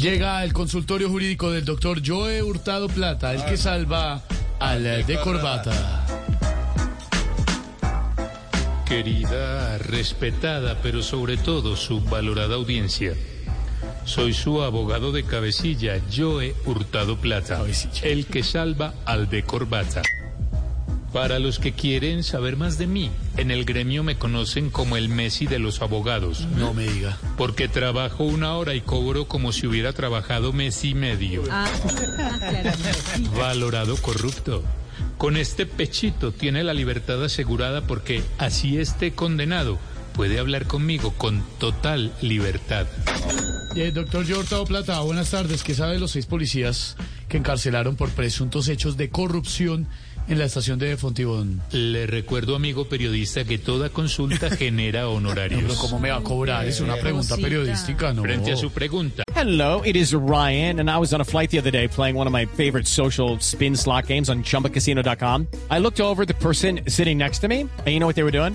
Llega el consultorio jurídico del doctor Joe Hurtado Plata, el que salva al de corbata. Querida, respetada, pero sobre todo subvalorada audiencia. Soy su abogado de cabecilla, Joe Hurtado Plata, el que salva al de corbata. Para los que quieren saber más de mí, en el gremio me conocen como el Messi de los abogados. No me diga. Porque trabajo una hora y cobro como si hubiera trabajado mes y medio. Valorado corrupto. Con este pechito tiene la libertad asegurada porque así esté condenado, puede hablar conmigo con total libertad. Eh, doctor Joe Hurtado Plata, buenas tardes. ¿Qué sabe de los seis policías que encarcelaron por presuntos hechos de corrupción en la estación de Fontibón? Le recuerdo, amigo periodista, que toda consulta genera No, pero honorarios. ¿cómo me va a cobrar? Es una pregunta periodística, ¿no? Frente a su pregunta, Hello, it is Ryan, and I was on a flight the other day playing one of my favorite social spin slot games on chumbacasino.com. I looked over at the person sitting next to me, and you know what they were doing?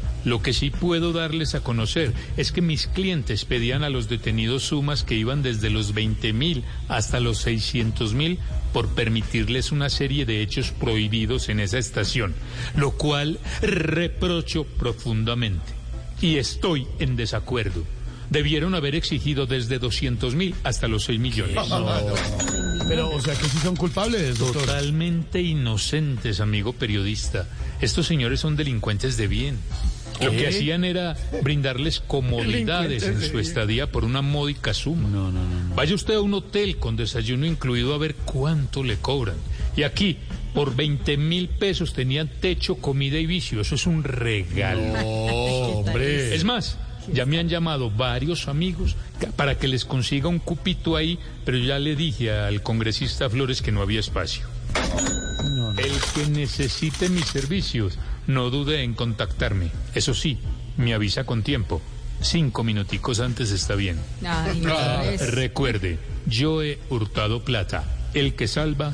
Lo que sí puedo darles a conocer es que mis clientes pedían a los detenidos sumas que iban desde los 20 mil hasta los 600 mil por permitirles una serie de hechos prohibidos en esa estación, lo cual reprocho profundamente. Y estoy en desacuerdo. Debieron haber exigido desde 200 mil hasta los 6 millones. Pero, o sea, que sí son culpables, doctor. Totalmente inocentes, amigo periodista. Estos señores son delincuentes de bien. Lo que hacían era brindarles comodidades en su estadía por una módica suma. No, no, no. Vaya usted a un hotel con desayuno incluido a ver cuánto le cobran. Y aquí, por 20 mil pesos tenían techo, comida y vicio. Eso es un regalo. Hombre. Es más, ya me han llamado varios amigos para que les consiga un cupito ahí, pero ya le dije al congresista Flores que no había espacio. El que necesite mis servicios, no dude en contactarme. Eso sí, me avisa con tiempo. Cinco minuticos antes está bien. Recuerde, yo he hurtado plata. El que salva,